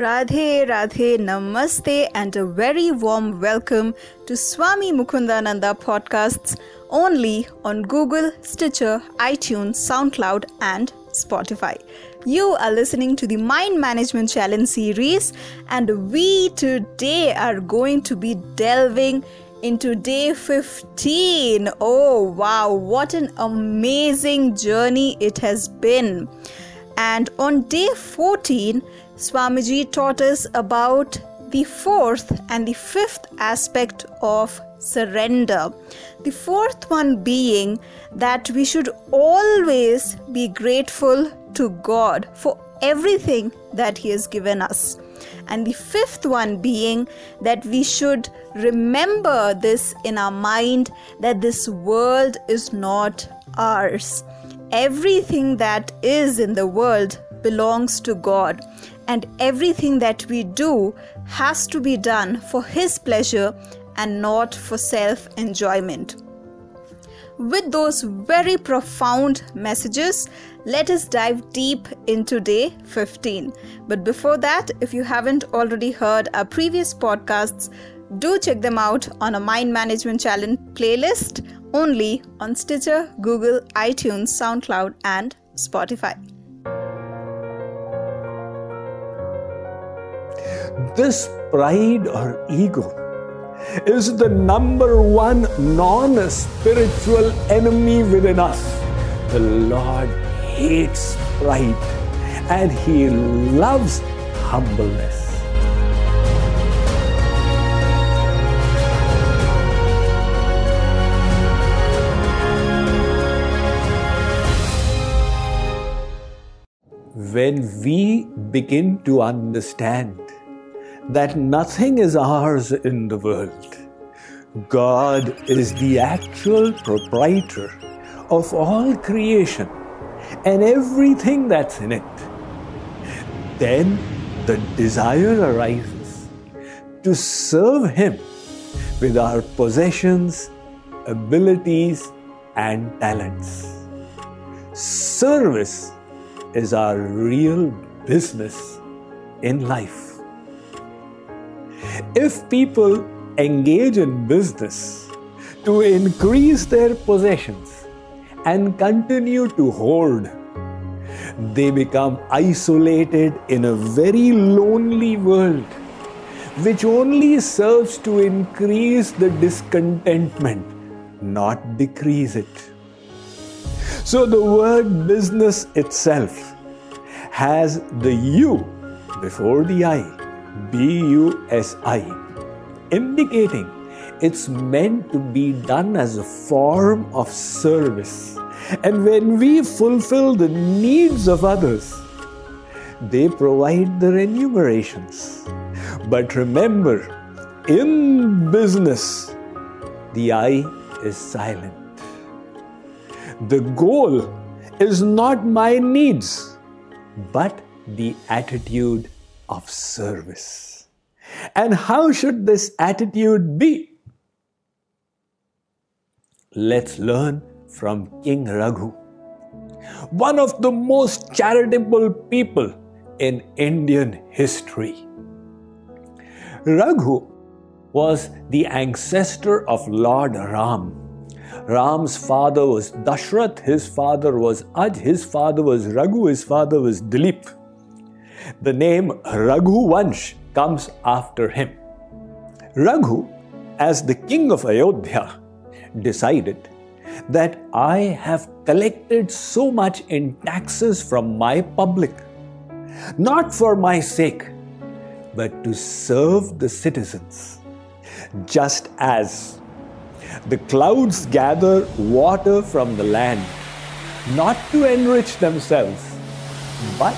Radhe Radhe Namaste and a very warm welcome to Swami Mukundananda podcasts only on Google, Stitcher, iTunes, SoundCloud, and Spotify. You are listening to the Mind Management Challenge series, and we today are going to be delving into day 15. Oh, wow, what an amazing journey it has been! And on day 14, Swamiji taught us about the fourth and the fifth aspect of surrender. The fourth one being that we should always be grateful to God for everything that He has given us. And the fifth one being that we should remember this in our mind that this world is not ours. Everything that is in the world belongs to God, and everything that we do has to be done for His pleasure and not for self enjoyment. With those very profound messages, let us dive deep into day 15. But before that, if you haven't already heard our previous podcasts, do check them out on a Mind Management Challenge playlist only on Stitcher, Google, iTunes, SoundCloud, and Spotify. This pride or ego is the number one non spiritual enemy within us. The Lord hates pride and He loves humbleness. When we begin to understand that nothing is ours in the world. God is the actual proprietor of all creation and everything that's in it. Then the desire arises to serve Him with our possessions, abilities, and talents. Service is our real business in life. If people engage in business to increase their possessions and continue to hoard, they become isolated in a very lonely world, which only serves to increase the discontentment, not decrease it. So the word business itself has the U before the I BUSI, indicating it's meant to be done as a form of service. And when we fulfill the needs of others, they provide the remunerations. But remember, in business, the I is silent. The goal is not my needs, but the attitude of service. And how should this attitude be? Let's learn from King Raghu, one of the most charitable people in Indian history. Raghu was the ancestor of Lord Ram. Ram's father was Dashrath, his father was Aj, his father was Raghu, his father was Dilip. The name Raghu Vansh comes after him. Raghu, as the king of Ayodhya, decided that I have collected so much in taxes from my public, not for my sake, but to serve the citizens. Just as the clouds gather water from the land, not to enrich themselves, but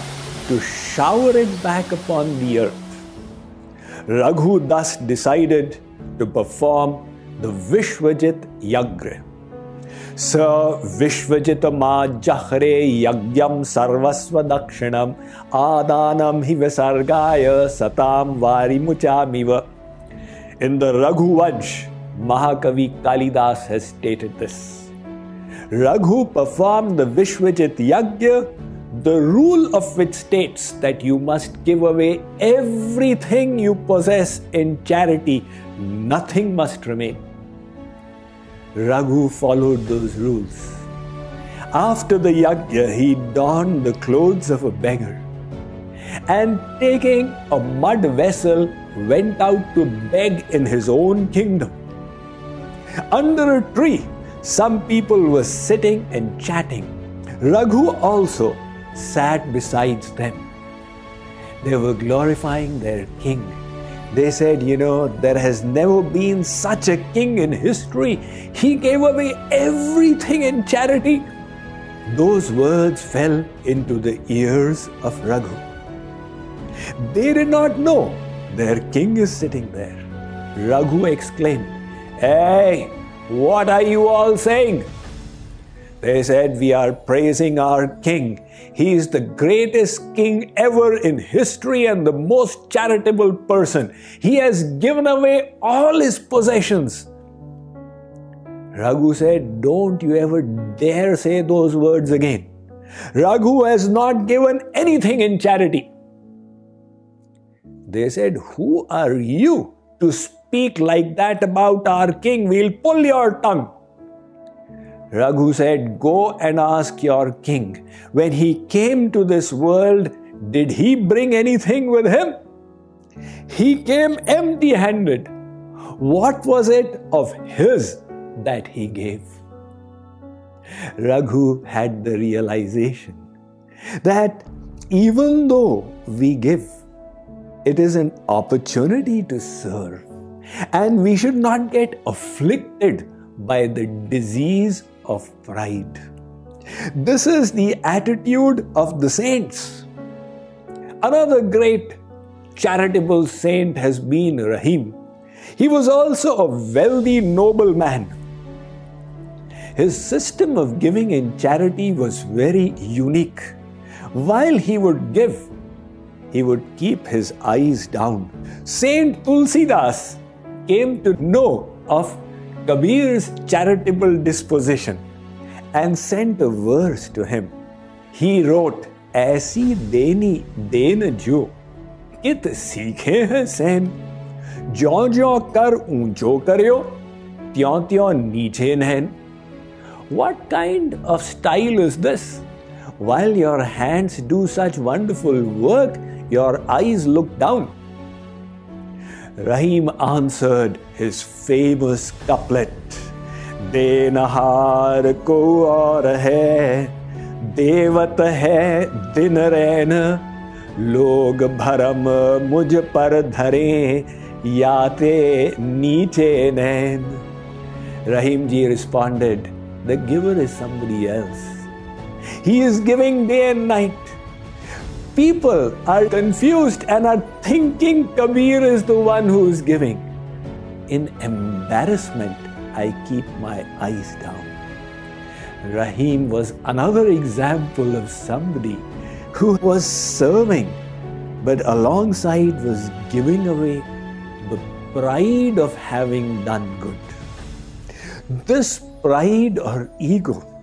to shower it back upon the earth. Raghu thus decided to perform the Vishwajit Yagya. Sa Vishvajitama Jahre Yagyam Sarvasva Dakshinam Adanam Hivasargaya Satam Varimuchamiva. In the Raghu Vansh, Mahakavi Kalidas has stated this. Raghu performed the Vishwajit Yagya the rule of which states that you must give away everything you possess in charity, nothing must remain. Raghu followed those rules. After the yajna, he donned the clothes of a beggar and taking a mud vessel went out to beg in his own kingdom. Under a tree, some people were sitting and chatting. Raghu also sat beside them. They were glorifying their king. They said, You know, there has never been such a king in history. He gave away everything in charity. Those words fell into the ears of Raghu. They did not know their king is sitting there. Raghu exclaimed, Hey, what are you all saying? They said, We are praising our king. He is the greatest king ever in history and the most charitable person. He has given away all his possessions. Raghu said, Don't you ever dare say those words again. Raghu has not given anything in charity. They said, Who are you to speak like that about our king? We'll pull your tongue. Raghu said, Go and ask your king. When he came to this world, did he bring anything with him? He came empty handed. What was it of his that he gave? Raghu had the realization that even though we give, it is an opportunity to serve. And we should not get afflicted by the disease of pride. This is the attitude of the saints. Another great charitable saint has been Rahim. He was also a wealthy nobleman. His system of giving in charity was very unique. While he would give, he would keep his eyes down. Saint Tulsidas came to know of Kabir's charitable disposition and sent a verse to him. He wrote, ऐसी देनी then जो कित सीखे है San ज्यो ज्यो कर ऊंचो करियो त्यों त्यों नीचे नैन What kind of style is this? While your hands do such wonderful work, your eyes look down. Rahim answered his famous couplet देनहार को और है देवत है दिन रैन लोग भरम मुझ पर धरे याते नीचे नैन Rahim ji responded, The giver is somebody else. He is giving day and night. People are confused and are thinking Kabir is the one who is giving. In embarrassment, I keep my eyes down. Rahim was another example of somebody who was serving, but alongside was giving away the pride of having done good. This pride or ego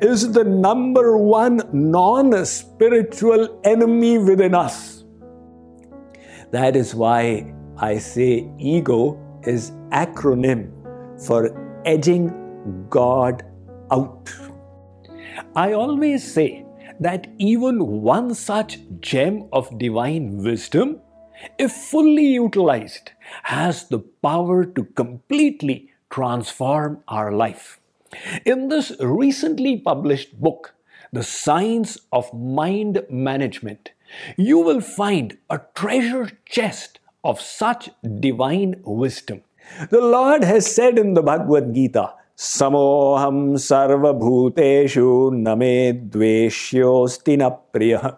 is the number one non spiritual enemy within us. That is why I say ego is acronym for edging God out. I always say that even one such gem of divine wisdom, if fully utilized, has the power to completely transform our life. In this recently published book, The Science of Mind Management, you will find a treasure chest of such divine wisdom. The Lord has said in the Bhagavad Gita, Samoham sarvabhuteshu name dveshyosti priya.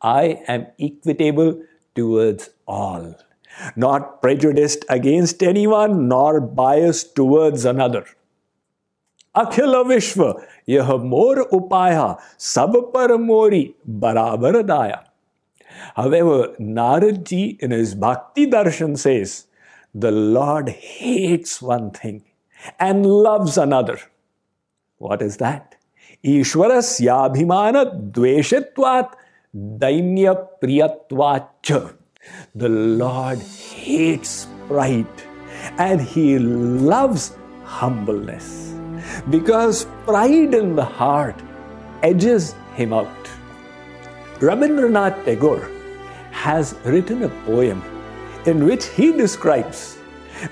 I am equitable towards all, not prejudiced against anyone nor biased towards another. अखिल विश्व, यह मोर उपाय, सब पर मोरी बराबर दाया। हवे Narad ji in is Bhakti Darshan से the Lord hates one thing and loves another what is that ईश्वर सभिमान द्वेषित्वात दैन्य प्रियवाच the Lord hates pride and he loves humbleness because pride in the heart edges Him out. Rabindranath Tagore has written a poem in which he describes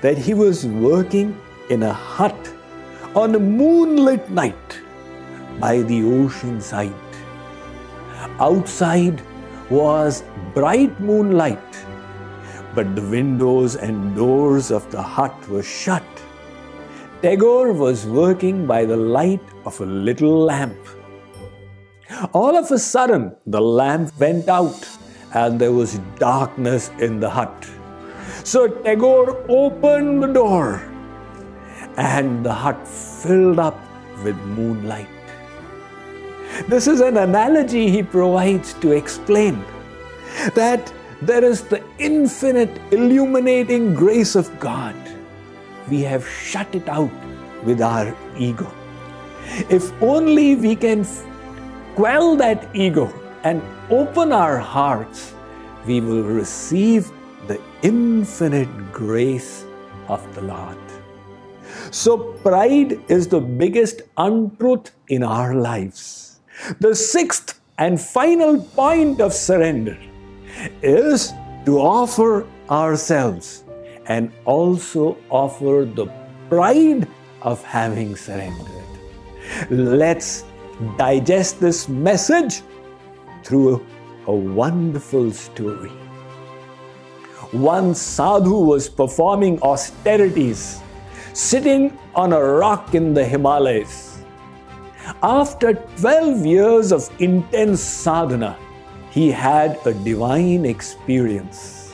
that he was working in a hut on a moonlit night by the ocean side. Outside was bright moonlight, but the windows and doors of the hut were shut. Tagore was working by the light of a little lamp. All of a sudden, the lamp went out and there was darkness in the hut. So Tagore opened the door and the hut filled up with moonlight. This is an analogy he provides to explain that there is the infinite illuminating grace of God. We have shut it out with our ego. If only we can quell that ego and open our hearts, we will receive the infinite grace of the Lord. So, pride is the biggest untruth in our lives. The sixth and final point of surrender is to offer ourselves and also offer the pride of having surrendered. Let's digest this message through a, wonderful story. One sadhu was performing austerities sitting on a rock in the Himalayas. After 12 years of intense sadhana, he had a divine experience.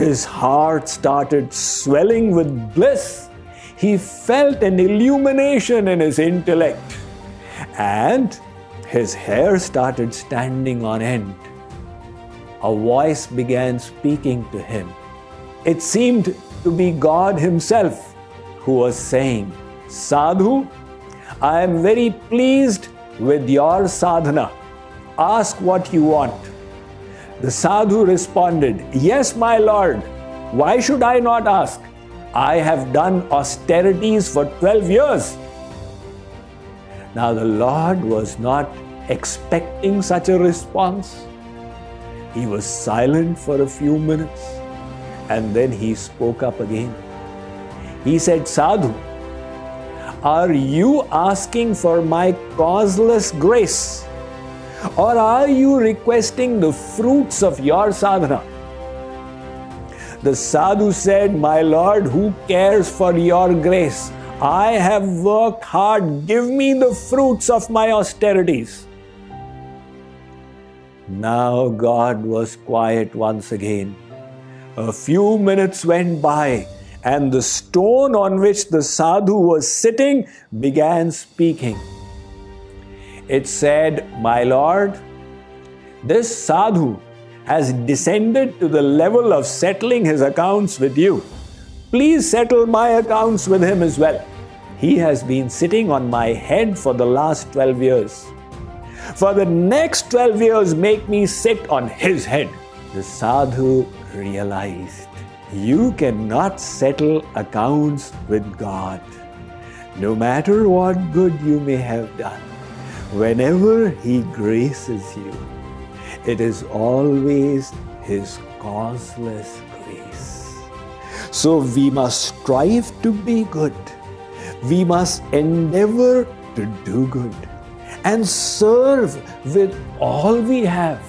His heart started swelling with bliss. He felt an illumination in his intellect, and his hair started standing on end. A voice began speaking to him. It seemed to be God Himself who was saying, Sadhu, I am very pleased with your sadhana. Ask what you want. The sadhu responded, Yes, my lord. Why should I not ask? I have done austerities for 12 years. Now, the Lord was not expecting such a response. He was silent for a few minutes and then he spoke up again. He said, Sadhu, are you asking for my causeless grace? Or are you requesting the fruits of your sadhana? The sadhu said, My Lord, who cares for your grace? I have worked hard. Give me the fruits of my austerities. Now God was quiet once again. A few minutes went by and the stone on which the sadhu was sitting began speaking. It said, My Lord, this sadhu has descended to the level of settling his accounts with you. Please settle my accounts with him as well. He has been sitting on my head for the last 12 years. For the next 12 years, make me sit on his head. The sadhu realized you cannot settle accounts with God. No matter what good you may have done, whenever He graces you, it is always His causeless grace. So we must strive to be good. We must endeavor to do good and serve with all we have.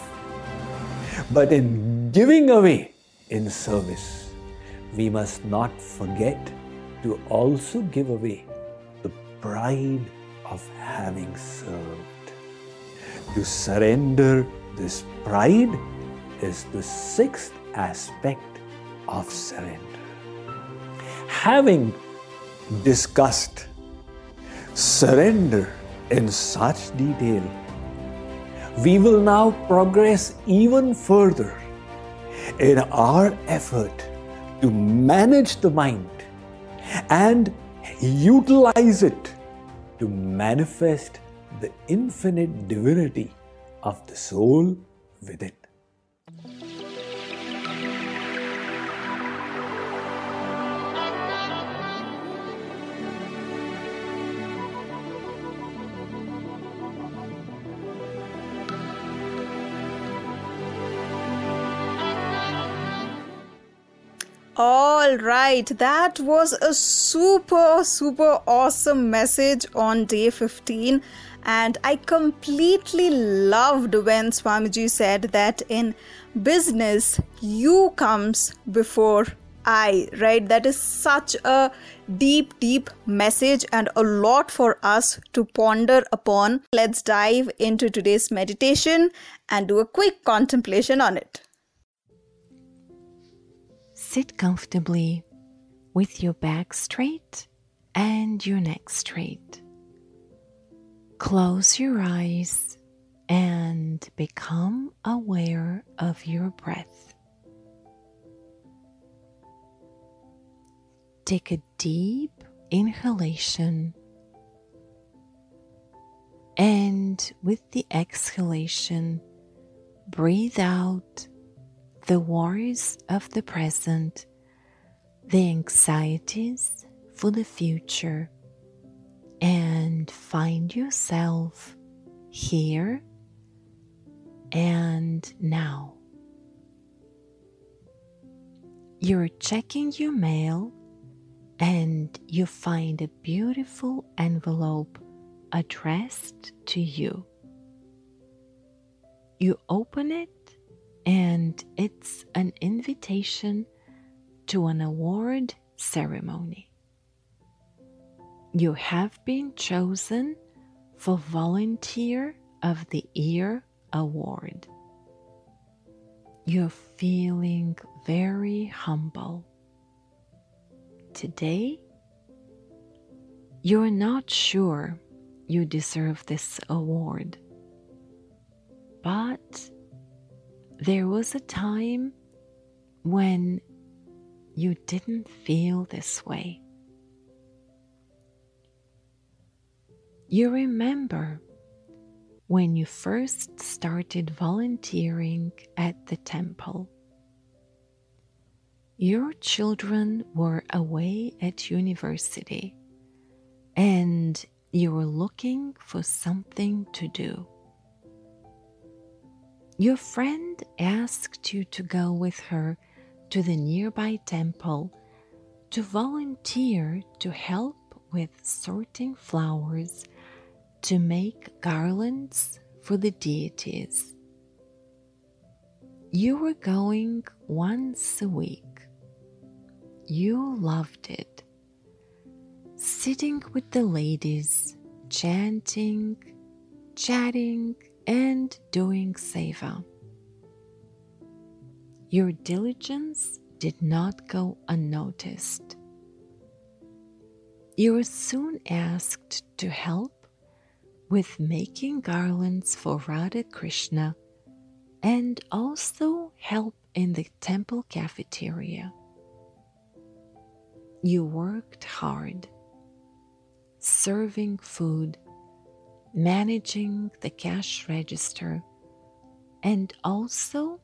But in giving away in service, we must not forget to also give away the pride of having served. To surrender this pride is the sixth aspect of surrender. Having discussed surrender in such detail, we will now progress even further in our effort to manage the mind and utilize it to manifest the infinite divinity of the soul within. All right, that was a super, super awesome message on day 15. And I completely loved when Swamiji said that in business, you comes before I, right? That is such a deep, deep message and a lot for us to ponder upon. Let's dive into today's meditation and do a quick contemplation on it. Sit comfortably with your back straight and your neck straight. Close your eyes and become aware of your breath. Take a deep inhalation and with the exhalation, breathe out the worries of the present, the anxieties for the future, and find yourself here and now. You're checking your mail and you find a beautiful envelope addressed to you. You open it and it's an invitation to an award ceremony. You have been chosen for Volunteer of the Year Award. You're feeling very humble. Today, you're not sure you deserve this award, but there was a time when you didn't feel this way. You remember when you first started volunteering at the temple. Your children were away at university and you were looking for something to do. Your friend asked you to go with her to the nearby temple to volunteer to help with sorting flowers to make garlands for the deities. You were going once a week. You loved it. Sitting with the ladies, chanting, chatting, and doing seva. Your diligence did not go unnoticed. You were soon asked to help with making garlands for Radha Krishna and also help in the temple cafeteria. You worked hard, serving food managing the cash register, and also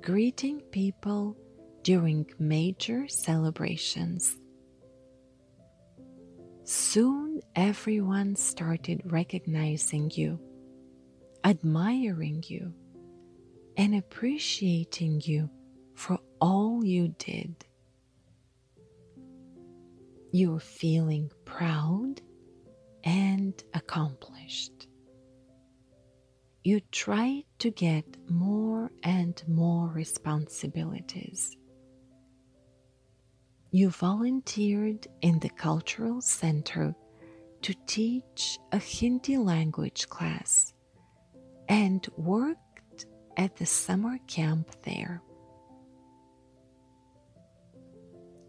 greeting people during major celebrations. Soon everyone started recognizing you, admiring you, and appreciating you for all you did. You're feeling proud and accomplished. You try to get more and more responsibilities. You volunteered in the cultural center to teach a Hindi language class and worked at the summer camp there.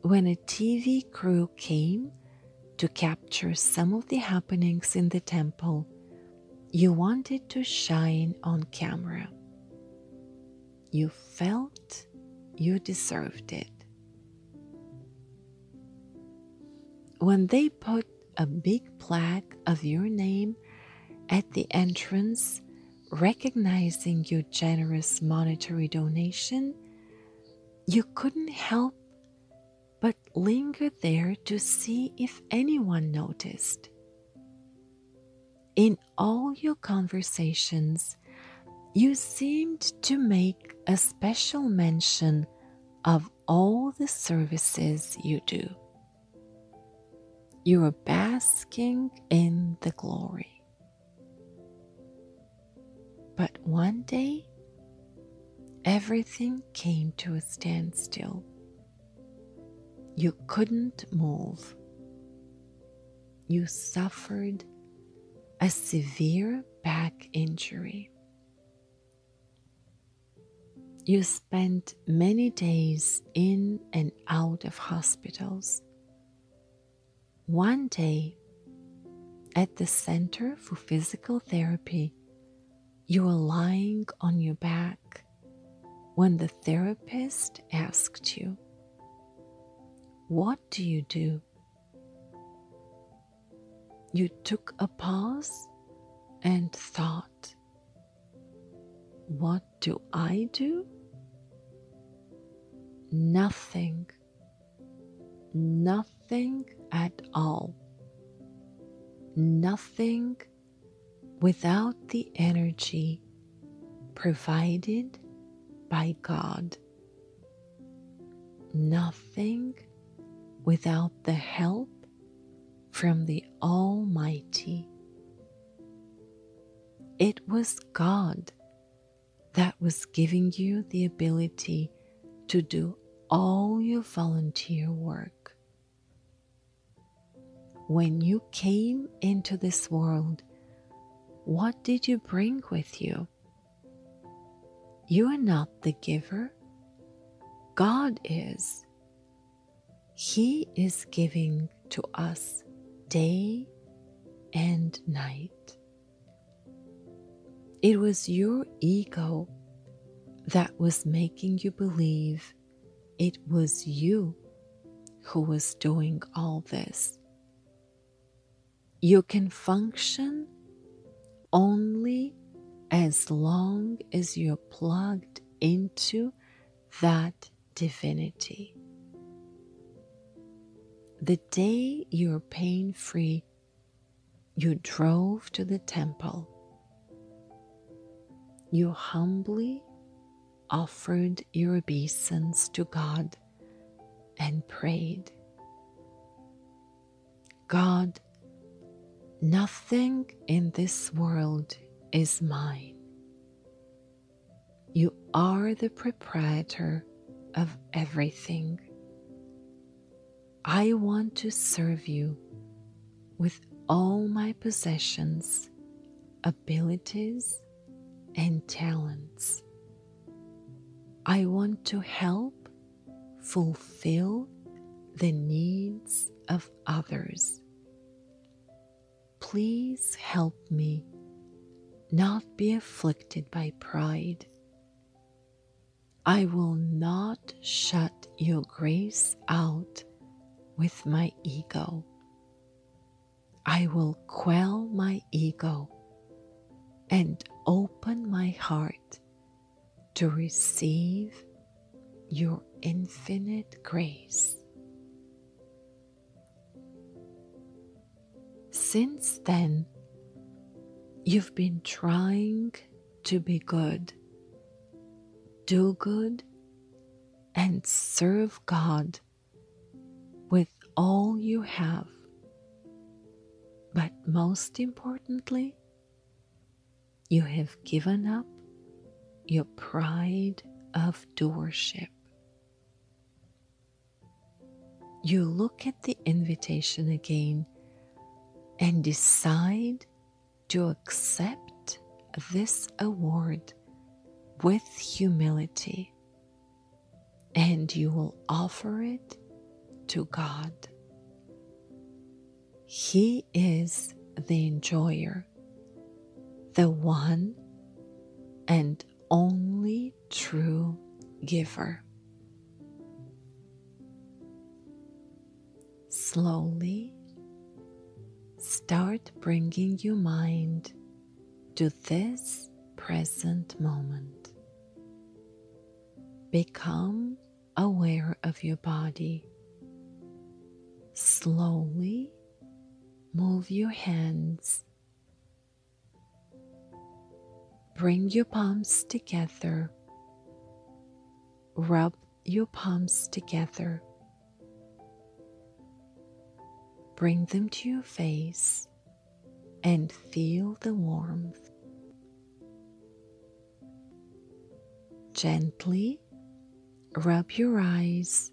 When a TV crew came to capture some of the happenings in the temple, you wanted to shine on camera. You felt you deserved it. When they put a big plaque of your name at the entrance, recognizing your generous monetary donation, you couldn't help but linger there to see if anyone noticed. In all your conversations, you seemed to make a special mention of all the services you do. You are basking in the glory. But one day, everything came to a standstill. You couldn't move. You suffered a severe back injury. You spent many days in and out of hospitals. One day, at the Center for Physical Therapy, you were lying on your back when the therapist asked you, What do you do? You took a pause and thought, What do I do? Nothing. Nothing at all. Nothing without the energy provided by God. Nothing without the help from the Almighty. It was God that was giving you the ability to do all your volunteer work. When you came into this world, what did you bring with you? You are not the giver, God is. He is giving to us day and night. It was your ego that was making you believe it was you who was doing all this. You can function only as long as you're plugged into that divinity. The day you're pain free, you drove to the temple. You humbly offered your obeisance to God and prayed God, nothing in this world is mine. You are the proprietor of everything. I want to serve you with all my possessions, abilities, and talents. I want to help fulfill the needs of others. Please help me not be afflicted by pride. I will not shut your grace out with my ego. I will quell my ego and open my heart to receive your infinite grace. Since then, you've been trying to be good, do good, and serve God all you have. But most importantly, you have given up your pride of doership. You look at the invitation again and decide to accept this award with humility, and you will offer it to God. He is the enjoyer, the one and only true giver. Slowly start bringing your mind to this present moment. Become aware of your body. Slowly move your hands. Bring your palms together. Rub your palms together. Bring them to your face and feel the warmth. Gently rub your eyes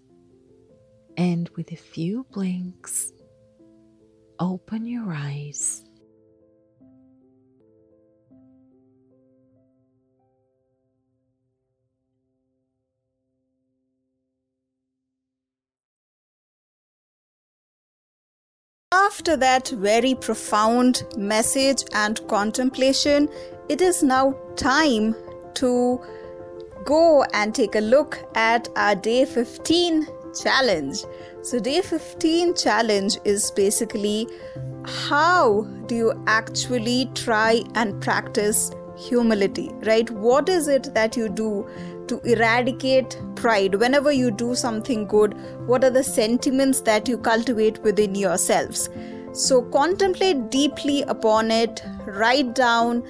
and with a few blinks, open your eyes. After that very profound message and contemplation, it is now time to go and take a look at our day 15 challenge. So, day 15 challenge is basically how do you actually try and practice humility, right? What is it that you do to eradicate pride whenever you do something good? What are the sentiments that you cultivate within yourselves? So, contemplate deeply upon it, write down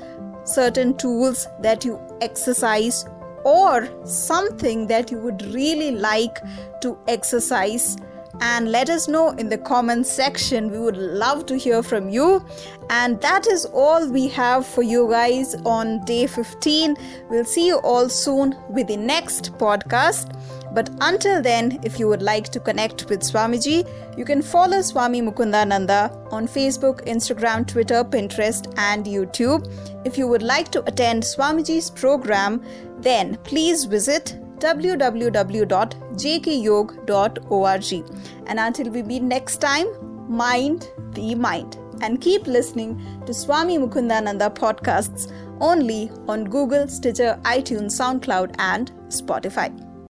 certain tools that you exercise or something that you would really like to exercise and let us know in the comments section. We would love to hear from you. And that is all we have for you guys on day 15. We'll see you all soon with the next podcast. But until then, if you would like to connect with Swamiji, you can follow Swami Mukundananda on Facebook, Instagram, Twitter, Pinterest, and YouTube. If you would like to attend Swamiji's program, then please visit www.jkyog.org. And until we meet next time, mind the mind. And keep listening to Swami Mukundananda podcasts only on Google, Stitcher, iTunes, SoundCloud, and Spotify.